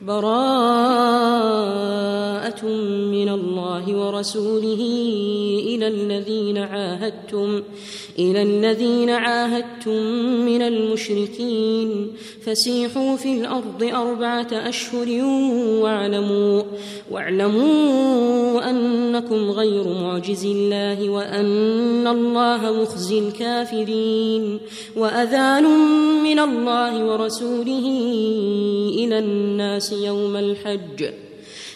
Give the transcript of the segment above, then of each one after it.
براءة الله ورسوله إلى الذين عاهدتم إلى الذين عاهدتم من المشركين. فسيحوا في الأرض أربعة أشهر واعلموا واعلموا أنكم غير معجز الله وأن الله مخزي الكافرين. وأذان من الله ورسوله إلى الناس يوم الحج.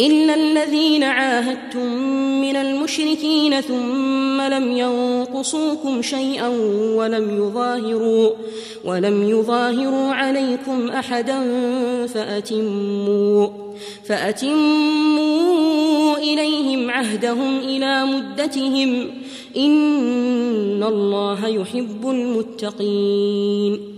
إلا الذين عاهدتم من المشركين ثم لم ينقصوكم شيئا ولم يظاهروا ولم يظاهروا عليكم أحدا فأتموا فأتموا إليهم عهدهم إلى مدتهم إن الله يحب المتقين.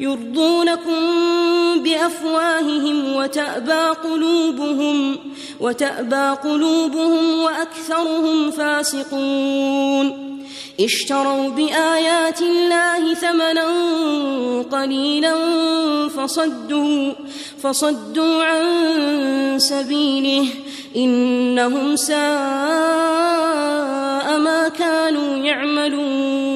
يرضونكم بأفواههم وتأبى قلوبهم وتأبى قلوبهم وأكثرهم فاسقون. اشتروا بآيات الله ثمنا قليلا فصدوا فصدوا عن سبيله. إنهم ساء ما كانوا يعملون.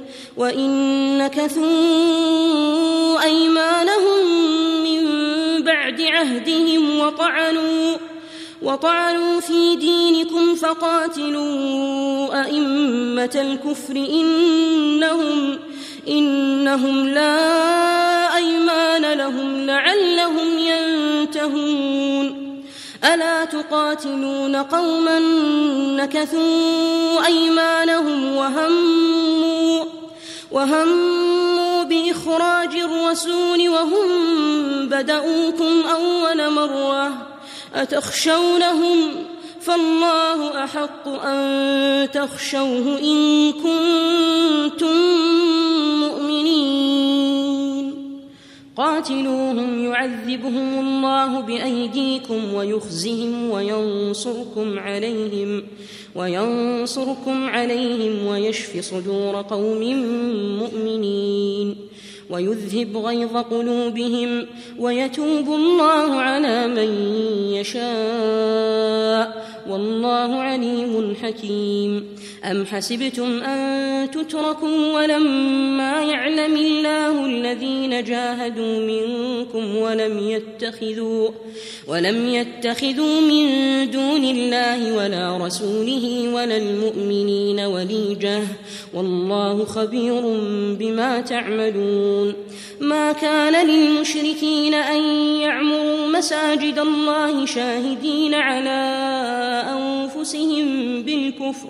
وإن نكثوا أيمانهم من بعد عهدهم وطعنوا وطعنوا في دينكم فقاتلوا أئمة الكفر إنهم إنهم لا أيمان لهم لعلهم ينتهون. ألا تقاتلون قوما نكثوا أيمانهم وهموا وهموا بإخراج الرسول وهم بدؤوكم أول مرة أتخشونهم فالله أحق أن تخشوه إن كنتم قاتلوهم يعذبهم الله بأيديكم ويخزهم وينصركم عليهم وينصركم عليهم ويشف صدور قوم مؤمنين ويذهب غيظ قلوبهم ويتوب الله على من يشاء والله عليم حكيم. أم حسبتم أن تتركوا ولما يعلم الله الذين جاهدوا منكم ولم يتخذوا ولم يتخذوا من دون الله ولا رسوله ولا المؤمنين وليجه والله خبير بما تعملون. ما كان للمشركين أن يعمروا مساجد الله شاهدين على أنفسهم بالكفر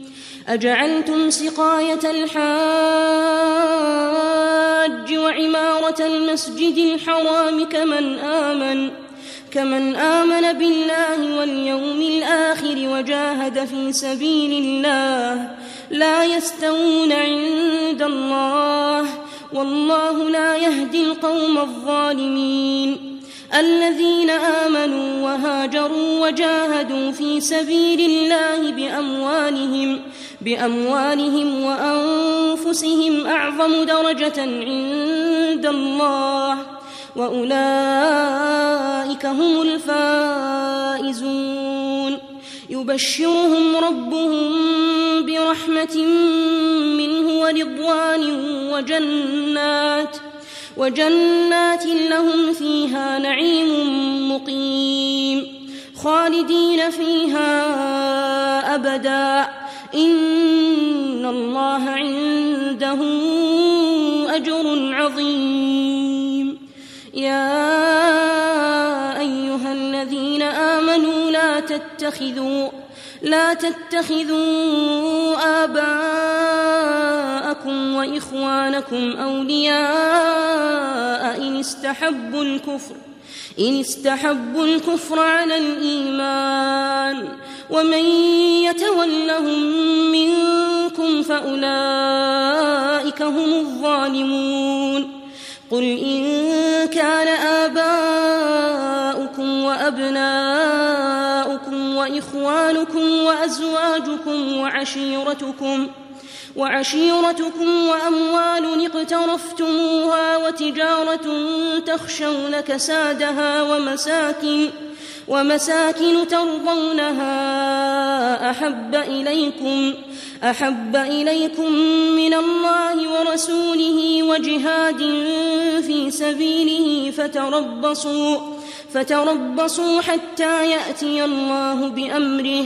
أجعلتم سقاية الحاج وعمارة المسجد الحرام كمن آمن كمن آمن بالله واليوم الآخر وجاهد في سبيل الله لا يستوون عند الله والله لا يهدي القوم الظالمين الذين آمنوا وهاجروا وجاهدوا في سبيل الله بأموالهم بأموالهم وأنفسهم أعظم درجة عند الله وأولئك هم الفائزون. يبشرهم ربهم برحمة منه ورضوان وجنات وجنات لهم فيها نعيم مقيم خالدين فيها أبدا. إن الله عنده أجر عظيم. يا أيها الذين آمنوا لا تتخذوا لا تتخذوا آباءكم وإخوانكم أولياء استحبوا الكفر إن استحبوا الكفر على الإيمان ومن يتولهم منكم فأولئك هم الظالمون. قل إن كان آباؤكم وأبناؤكم وإخوانكم وأزواجكم وعشيرتكم وعشيرتكم وأموال اقترفتموها وتجارة تخشون كسادها ومساكن ومساكن ترضونها أحب إليكم أحب إليكم من الله ورسوله وجهاد في سبيله فتربصوا فتربصوا حتى يأتي الله بأمره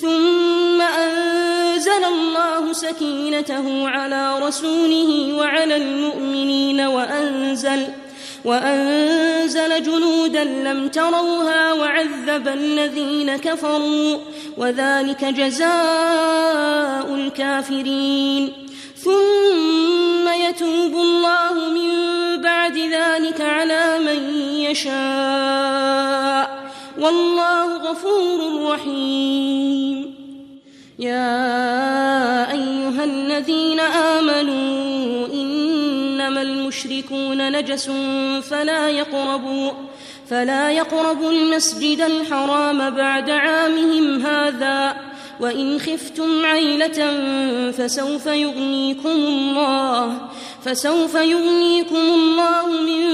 ثم أنزل الله سكينته على رسوله وعلى المؤمنين وأنزل وأنزل جنودا لم تروها وعذب الذين كفروا وذلك جزاء الكافرين. ثم يتوب الله من بعد ذلك على من يشاء. والله غفور رحيم. يا أيها الذين آمنوا إنما المشركون نجس فلا يقربوا فلا يقربوا المسجد الحرام بعد عامهم هذا وإن خفتم عيلة فسوف يغنيكم الله فسوف يغنيكم الله من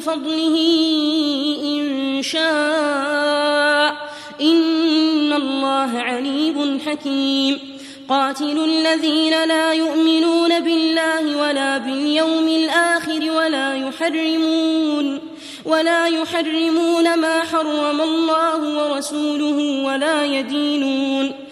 فضله إن شاء. إن الله عليم حكيم. قاتلوا الذين لا يؤمنون بالله ولا باليوم الآخر ولا يحرمون ولا يحرمون ما حرم الله ورسوله ولا يدينون.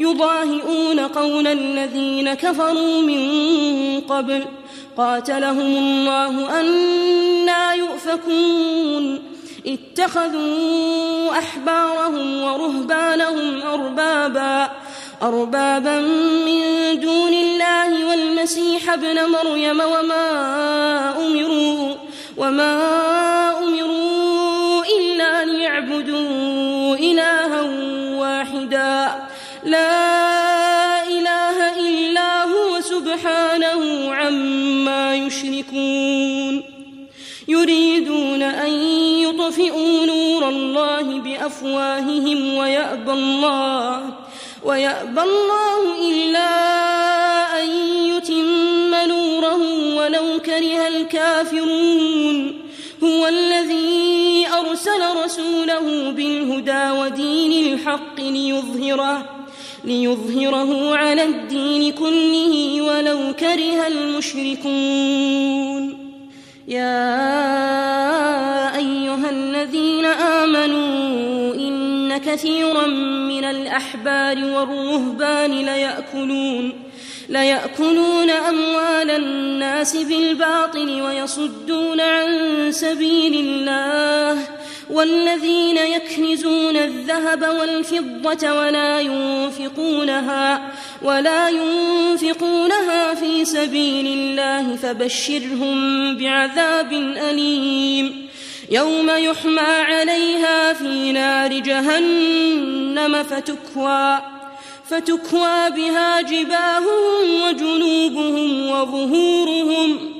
يضاهئون قول الذين كفروا من قبل. قاتلهم الله أنا يؤفكون. اتخذوا أحبارهم ورهبانهم أربابا. أربابا من دون الله والمسيح ابن مريم وما أمروا وما أمروا إلا ليعبدوا إلها واحدا. لا إله إلا هو سبحانه عما يشركون. يريدون أن يطفئوا نور الله بأفواههم ويأبى الله ويأبى الله إلا أن يتم نوره ولو كره الكافرون. هو الذي أرسل رسوله بالهدى ودين الحق ليظهره. ليظهره على الدين كله ولو كره المشركون. يا أيها الذين آمنوا إن كثيرا من الأحبار والرهبان ليأكلون ليأكلون أموال الناس بالباطل ويصدون عن سبيل الله والذين يكنزون الذهب والفضة ولا ينفقونها ولا ينفقونها في سبيل الله فبشرهم بعذاب أليم. يوم يحمى عليها في نار جهنم فتكوى فتكوى بها جباههم وجنوبهم وظهورهم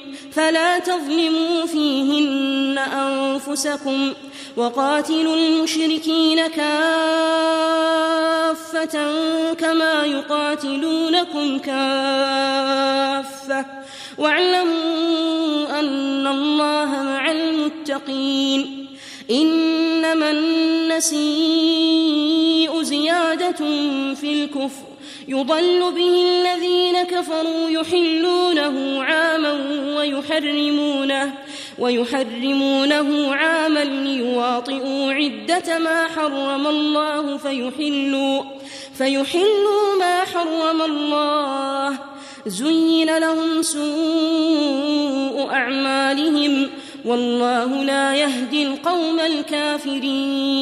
فلا تظلموا فيهن أنفسكم وقاتلوا المشركين كافة كما يقاتلونكم كافة واعلموا أن الله مع المتقين إنما النسيء زيادة في الكفر يضل به الذين كفروا يحلونه عاما ويحرمونه ويحرمونه عاما ليواطئوا عدة ما حرم الله فيحلوا فيحلوا ما حرم الله. زين لهم سوء أعمالهم والله لا يهدي القوم الكافرين.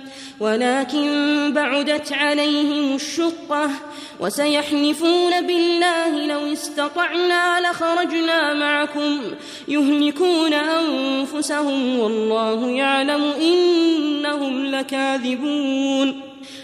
ولكن بعدت عليهم الشقة وسيحلفون بالله لو استطعنا لخرجنا معكم يهلكون أنفسهم والله يعلم إنهم لكاذبون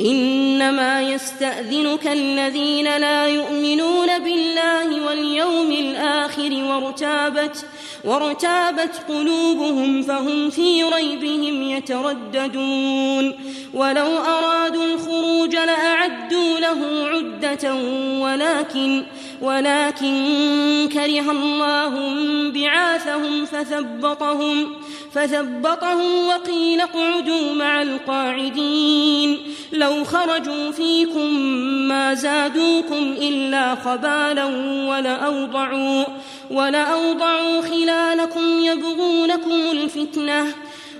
إنما يستأذنك الذين لا يؤمنون بالله واليوم الآخر وارتابت وارتابت قلوبهم فهم في ريبهم يترددون. ولو أرادوا الخروج لأعدوا له عدة ولكن ولكن كره الله بعاثهم فثبطهم فثبطهم وقيل اقعدوا مع القاعدين. لو خرجوا فيكم ما زادوكم إلا خبالا ولأوضعوا ولأوضعوا خلالكم يبغونكم الفتنة.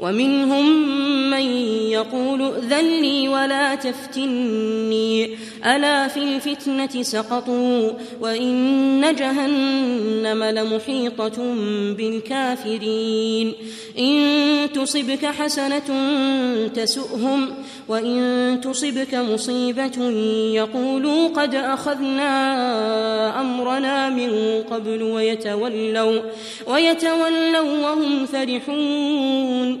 ومنهم من يقول ائذن لي ولا تفتني ألا في الفتنة سقطوا وإن جهنم لمحيطة بالكافرين إن تصبك حسنة تسؤهم وإن تصبك مصيبة يقولوا قد أخذنا أمرنا من قبل ويتولوا ويتولوا وهم فرحون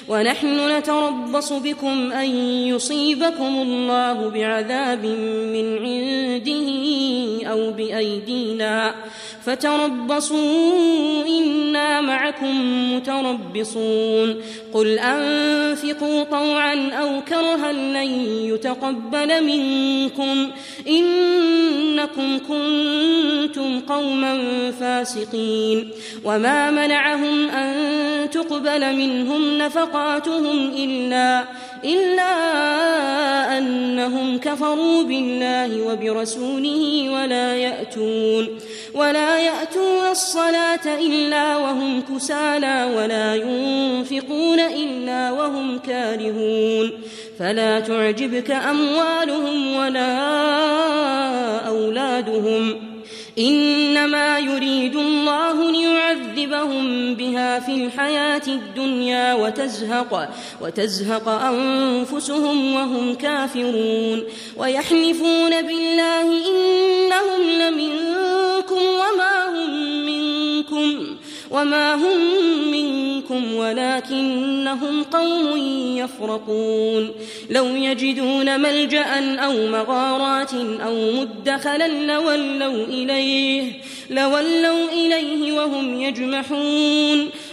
ونحن نتربص بكم أن يصيبكم الله بعذاب من عنده أو بأيدينا فتربصوا إنا معكم متربصون قل أنفقوا طوعا أو كرها لن يتقبل منكم إنكم كنتم قوما فاسقين وما منعهم أن تقبل منهم نفقاتهم إلا إلا أنهم كفروا بالله وبرسوله ولا يأتون ولا يأتون الصلاة إلا وهم كسالى ولا ينفقون إلا وهم كارهون. فلا تعجبك أموالهم ولا أولادهم. إنما يريد الله ليعذبهم بها في الحياة الدنيا وتزهق وتزهق أنفسهم وهم كافرون ويحلفون بالله إنهم لمنكم وما هم منكم وما هم منكم ولكنهم قوم يفرقون لو يجدون ملجأ أو مغارات أو مدخلا لولوا إليه لولوا إليه وهم يجمحون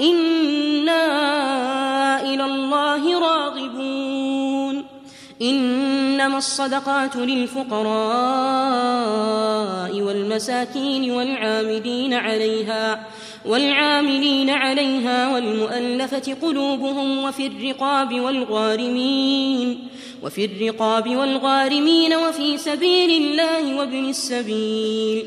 إنا إلى الله راغبون إنما الصدقات للفقراء والمساكين والعاملين عليها والعاملين عليها والمؤلفة قلوبهم وفي الرقاب والغارمين وفي الرقاب والغارمين وفي سبيل الله وابن السبيل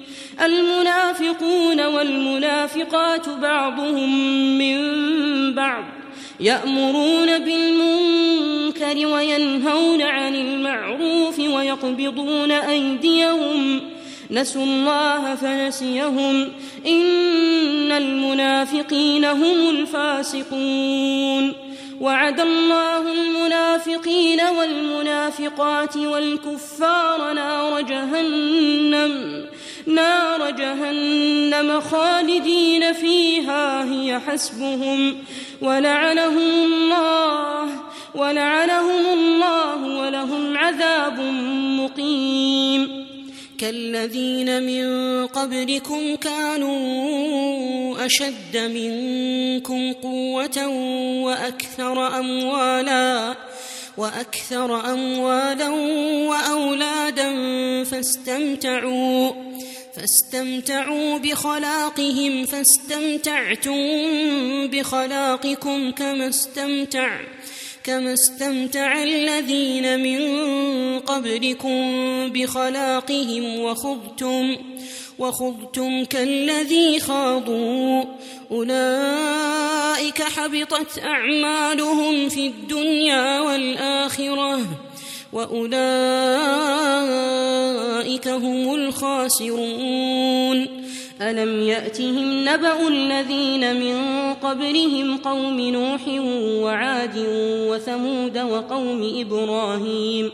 المنافقون والمنافقات بعضهم من بعض يأمرون بالمنكر وينهون عن المعروف ويقبضون أيديهم نسوا الله فنسيهم إن المنافقين هم الفاسقون وعد الله المنافقين والمنافقات والكفار نار جهنم نار جهنم خالدين فيها هي حسبهم. ولعنهم الله ولعنهم الله ولهم عذاب مقيم. كالذين من قبلكم كانوا أشد منكم قوة وأكثر أموالا وأكثر أموالا وأولادا فاستمتعوا. فاستمتعوا بخلاقهم فاستمتعتم بخلاقكم كما استمتع كما استمتع الذين من قبلكم بخلاقهم. وخضتم وخضتم كالذي خاضوا. أولئك حبطت أعمالهم في الدنيا والآخرة. وأولئك هم الخاسرون. ألم يأتهم نبأ الذين من قبلهم قوم نوح وعاد وثمود وقوم إبراهيم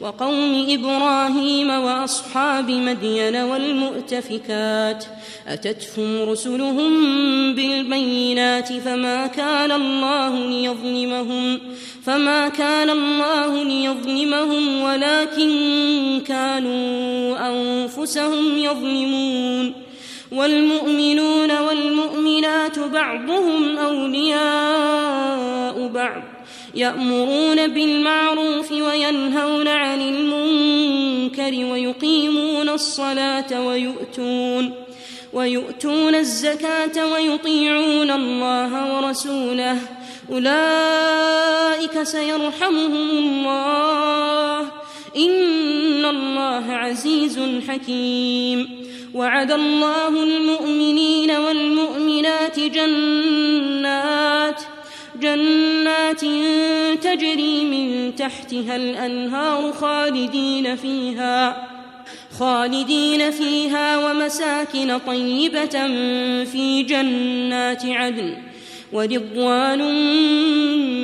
وقوم إبراهيم وأصحاب مدين والمؤتفكات أتتهم رسلهم بالبينات فما كان الله ليظلمهم فما كان الله ليظلمهم ولكن كانوا أنفسهم يظلمون. والمؤمنون والمؤمنات بعضهم أولياء بعض يأمرون بالمعروف وينهون عن المنكر ويقيمون الصلاة ويؤتون ويؤتون الزكاة ويطيعون الله ورسوله. أولئك سيرحمهم الله. إن الله عزيز حكيم. وعد الله المؤمنين والمؤمنات جنات جنات تجري من تحتها الأنهار خالدين فيها. خالدين فيها ومساكن طيبة في جنات عدن ورضوان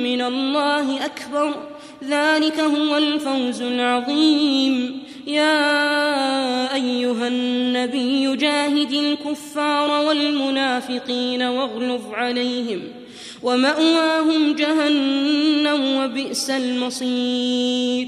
من الله أكبر ذلك هو الفوز العظيم. يا أيها النبي جاهد الكفار والمنافقين واغلظ عليهم ومأواهم جهنم وبئس المصير.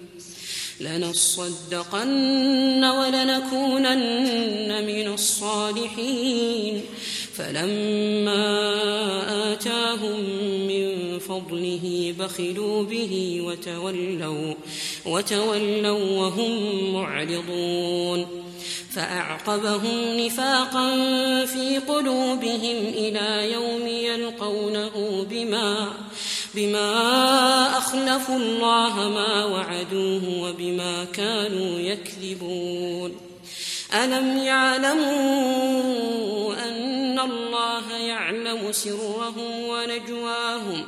لنصدقن ولنكونن من الصالحين. فلما آتاهم من فضله بخلوا به وتولوا وتولوا وهم معرضون. فأعقبهم نفاقا في قلوبهم إلى يوم يلقونه بما بما أخلفوا الله ما وعدوه وبما كانوا يكذبون. ألم يعلموا أن الله يعلم سرهم ونجواهم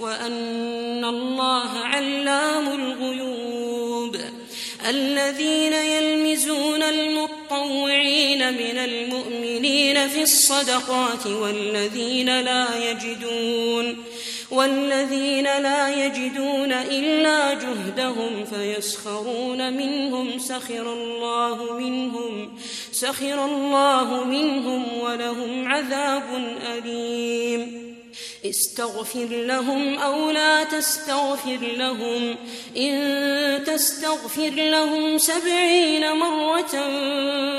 وأن الله علام الغيوب؟ الذين يلمزون المطوعين من المؤمنين في الصدقات والذين لا يجدون. والذين لا يجدون إلا جهدهم فيسخرون منهم سخر الله منهم سخر الله منهم ولهم عذاب أليم استغفر لهم أو لا تستغفر لهم. إن تستغفر لهم سبعين مرة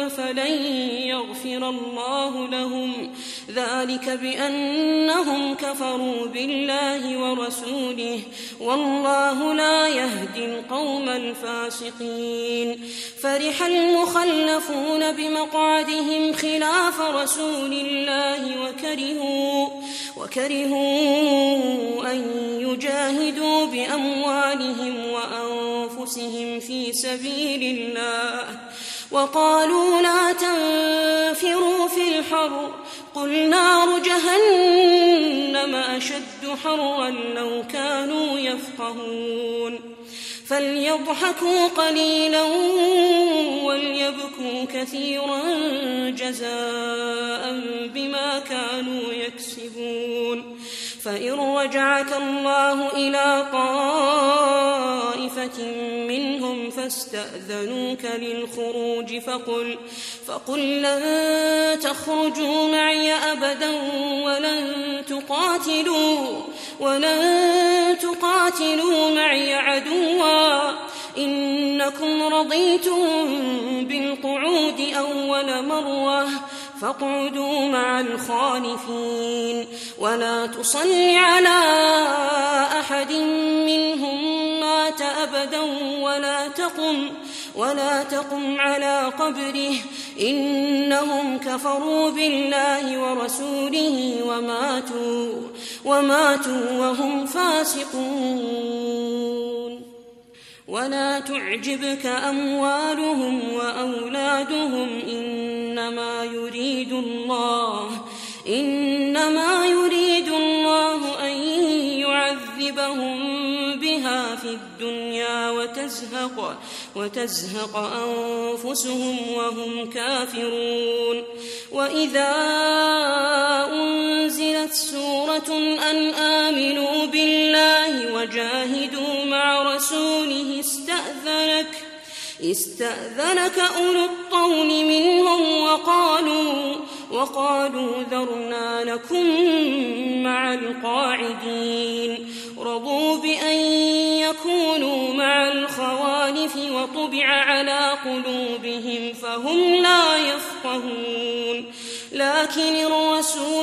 فلن يغفر الله لهم. ذلك بأنهم كفروا بالله ورسوله. والله لا يهدي القوم الفاسقين. فرح المخلفون بمقعدهم خلاف رسول الله وكرهوا وكرهوا أن يجاهدوا بأموالهم وأنفسهم في سبيل الله وقالوا لا تنفروا في الحر قل نار جهنم أشد حرا لو كانوا يفقهون فليضحكوا قليلا وليبكوا كثيرا جزاء بما كانوا يكسبون فإن رجعك الله إلى طائفة منهم فاستأذنوك للخروج فقل فقل لن تخرجوا معي أبدا ولن تقاتلوا ولن تقاتلوا معي عدوا. إنكم رضيتم بالقعود أول مرة. فاقعدوا مع الخالفين ولا تصل على أحد منهم مات أبدا ولا تقم ولا تقم على قبره إنهم كفروا بالله ورسوله وماتوا وماتوا وهم فاسقون ولا تعجبك أموالهم وأولادهم إنما يريد الله إنما يريد الله أن يعذبهم بها في الدنيا وتزهق وتزهق أنفسهم وهم كافرون. وإذا أنزلت سورة أن آمنوا بالله وجاهدوا مع رسوله استأذنك استأذنك أولو الطول منهم وقالوا وقالوا ذرنا نكن مع القاعدين. رضوا بأن يكونوا مع الخوالف وطبع على قلوبهم فهم لا يفقهون. لكن الرسول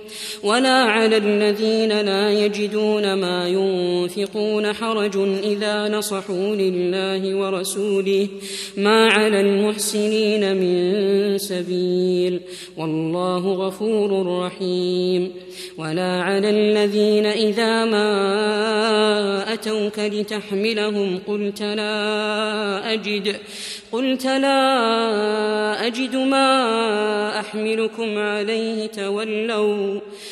ولا على الذين لا يجدون ما ينفقون حرج إذا نصحوا لله ورسوله ما على المحسنين من سبيل والله غفور رحيم ولا على الذين إذا ما أتوك لتحملهم قلت لا أجد قلت لا أجد ما أحملكم عليه تولوا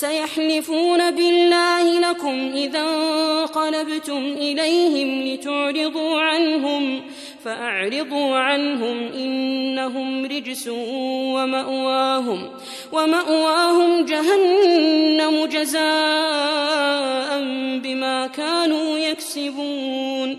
سيحلفون بالله لكم إذا انقلبتم إليهم لتعرضوا عنهم فأعرضوا عنهم إنهم رجس ومأواهم ومأواهم جهنم جزاء بما كانوا يكسبون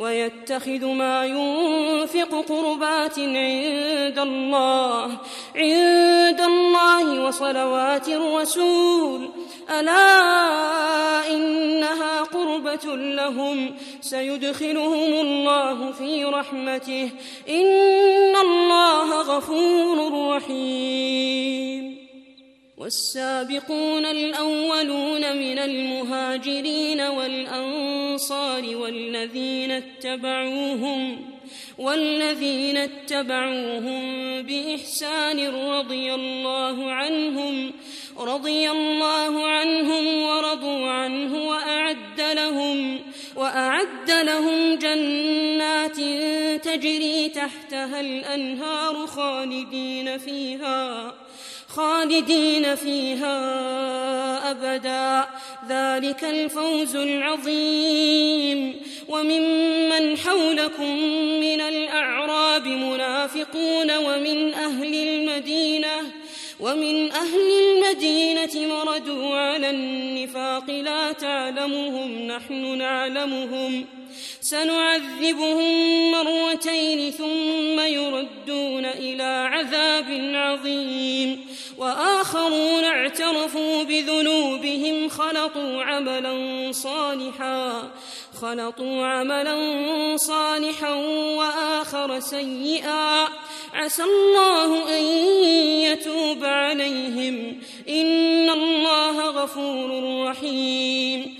ويتخذ ما ينفق قربات عند الله عند الله وصلوات الرسول. ألا إنها قربة لهم؟ سيدخلهم الله في رحمته. إن الله غفور رحيم. والسابقون الأولون من المهاجرين والأنصار والذين اتبعوهم والذين اتبعوهم بإحسان رضي الله عنهم رضي الله عنهم ورضوا عنه وأعد لهم وأعد لهم جنات تجري تحتها الأنهار خالدين فيها. خالدين فيها أبدا. ذلك الفوز العظيم. وممن حولكم من الأعراب منافقون ومن أهل المدينة ومن أهل المدينة مردوا على النفاق. لا تعلمهم نحن نعلمهم. سنعذبهم مرتين ثم يردون إلى عذاب عظيم. وآخرون اعترفوا بذنوبهم خلطوا عملا صالحا خلطوا عملا صالحا وآخر سيئا. عسى الله أن يتوب عليهم. إن الله غفور رحيم.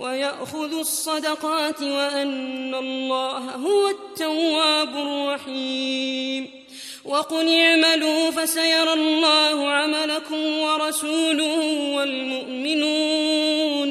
ويأخذ الصدقات وأن الله هو التواب الرحيم. وقل اعملوا فسيرى الله عملكم ورسوله والمؤمنون.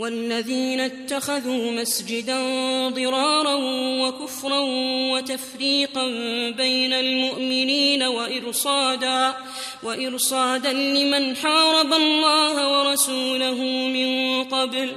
والذين اتخذوا مسجدا ضرارا وكفرا وتفريقا بين المؤمنين وإرصادا وإرصادا لمن حارب الله ورسوله من قبل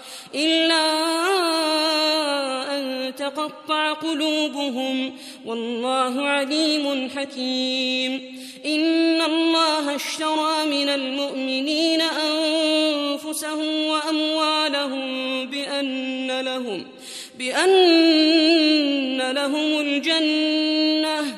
إلا أن تقطع قلوبهم والله عليم حكيم. إن الله اشترى من المؤمنين أنفسهم وأموالهم بأن لهم بأن لهم الجنة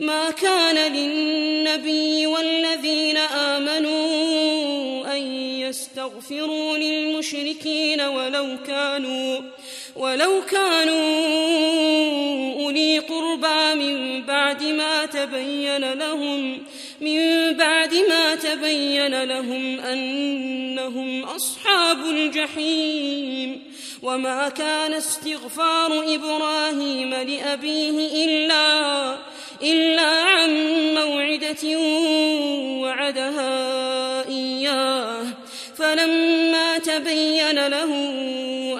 ما كان للنبي والذين آمنوا أن يستغفروا للمشركين ولو كانوا ولو كانوا أولي قربى من بعد ما تبين لهم من بعد ما تبين لهم أنهم أصحاب الجحيم وما كان استغفار إبراهيم لأبيه إلا إلا عن موعدة وعدها إياه. فلما تبين له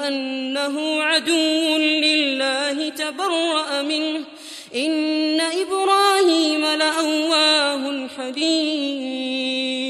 أنه عدو لله تبرأ منه. إن إبراهيم لأواه حليم.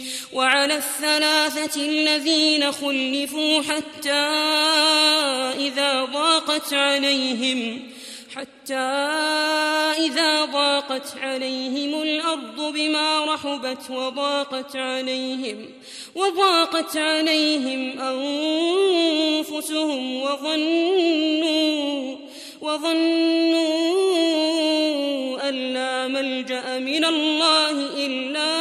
وعلى الثلاثة الذين خلفوا حتى إذا ضاقت عليهم حتى إذا ضاقت عليهم الأرض بما رحبت وضاقت عليهم وضاقت عليهم أنفسهم وظنوا وظنوا أن لا ملجأ من الله إلا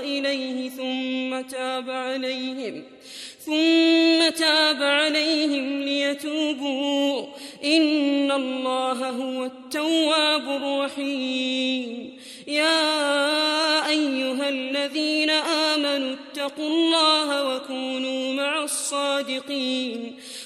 إليه ثم تاب عليهم ثم تاب عليهم ليتوبوا. إن الله هو التواب الرحيم. يا أيها الذين آمنوا اتقوا الله وكونوا مع الصادقين.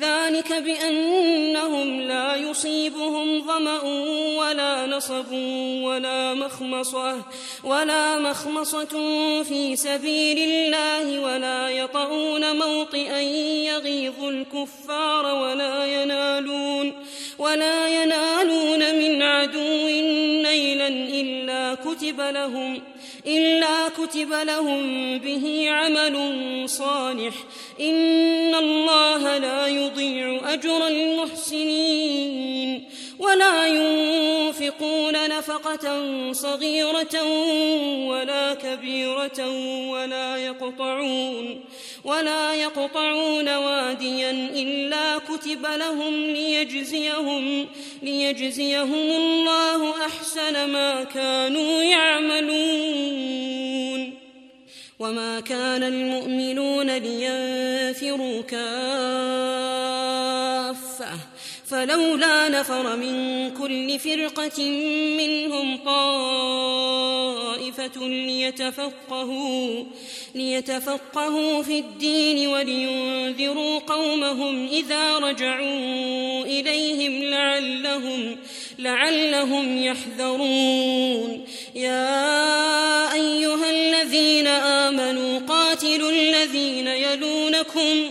ذلك بأنهم لا يصيبهم ظمأ ولا نصب ولا مخمصة ولا مخمصة في سبيل الله ولا يطؤون موطئا يغيظ الكفار ولا ينالون ولا ينالون من عدو نيلا إلا كتب لهم إلا كتب لهم به عمل صالح. إن الله لا يضيع أجر المحسنين. ولا ينفقون نفقة صغيرة ولا كبيرة ولا يقطعون ولا يقطعون واديا إلا كتب لهم ليجزيهم ليجزيهم الله أحسن ما كانوا يعملون وما كان المؤمنون لينفروا كافة فلولا نفر من كل فرقة منهم طائفة ليتفقهوا ليتفقهوا في الدين ولينذروا قومهم إذا رجعوا إليهم لعلهم لعلهم يحذرون. يا أيها الذين آمنوا قاتلوا الذين يلونكم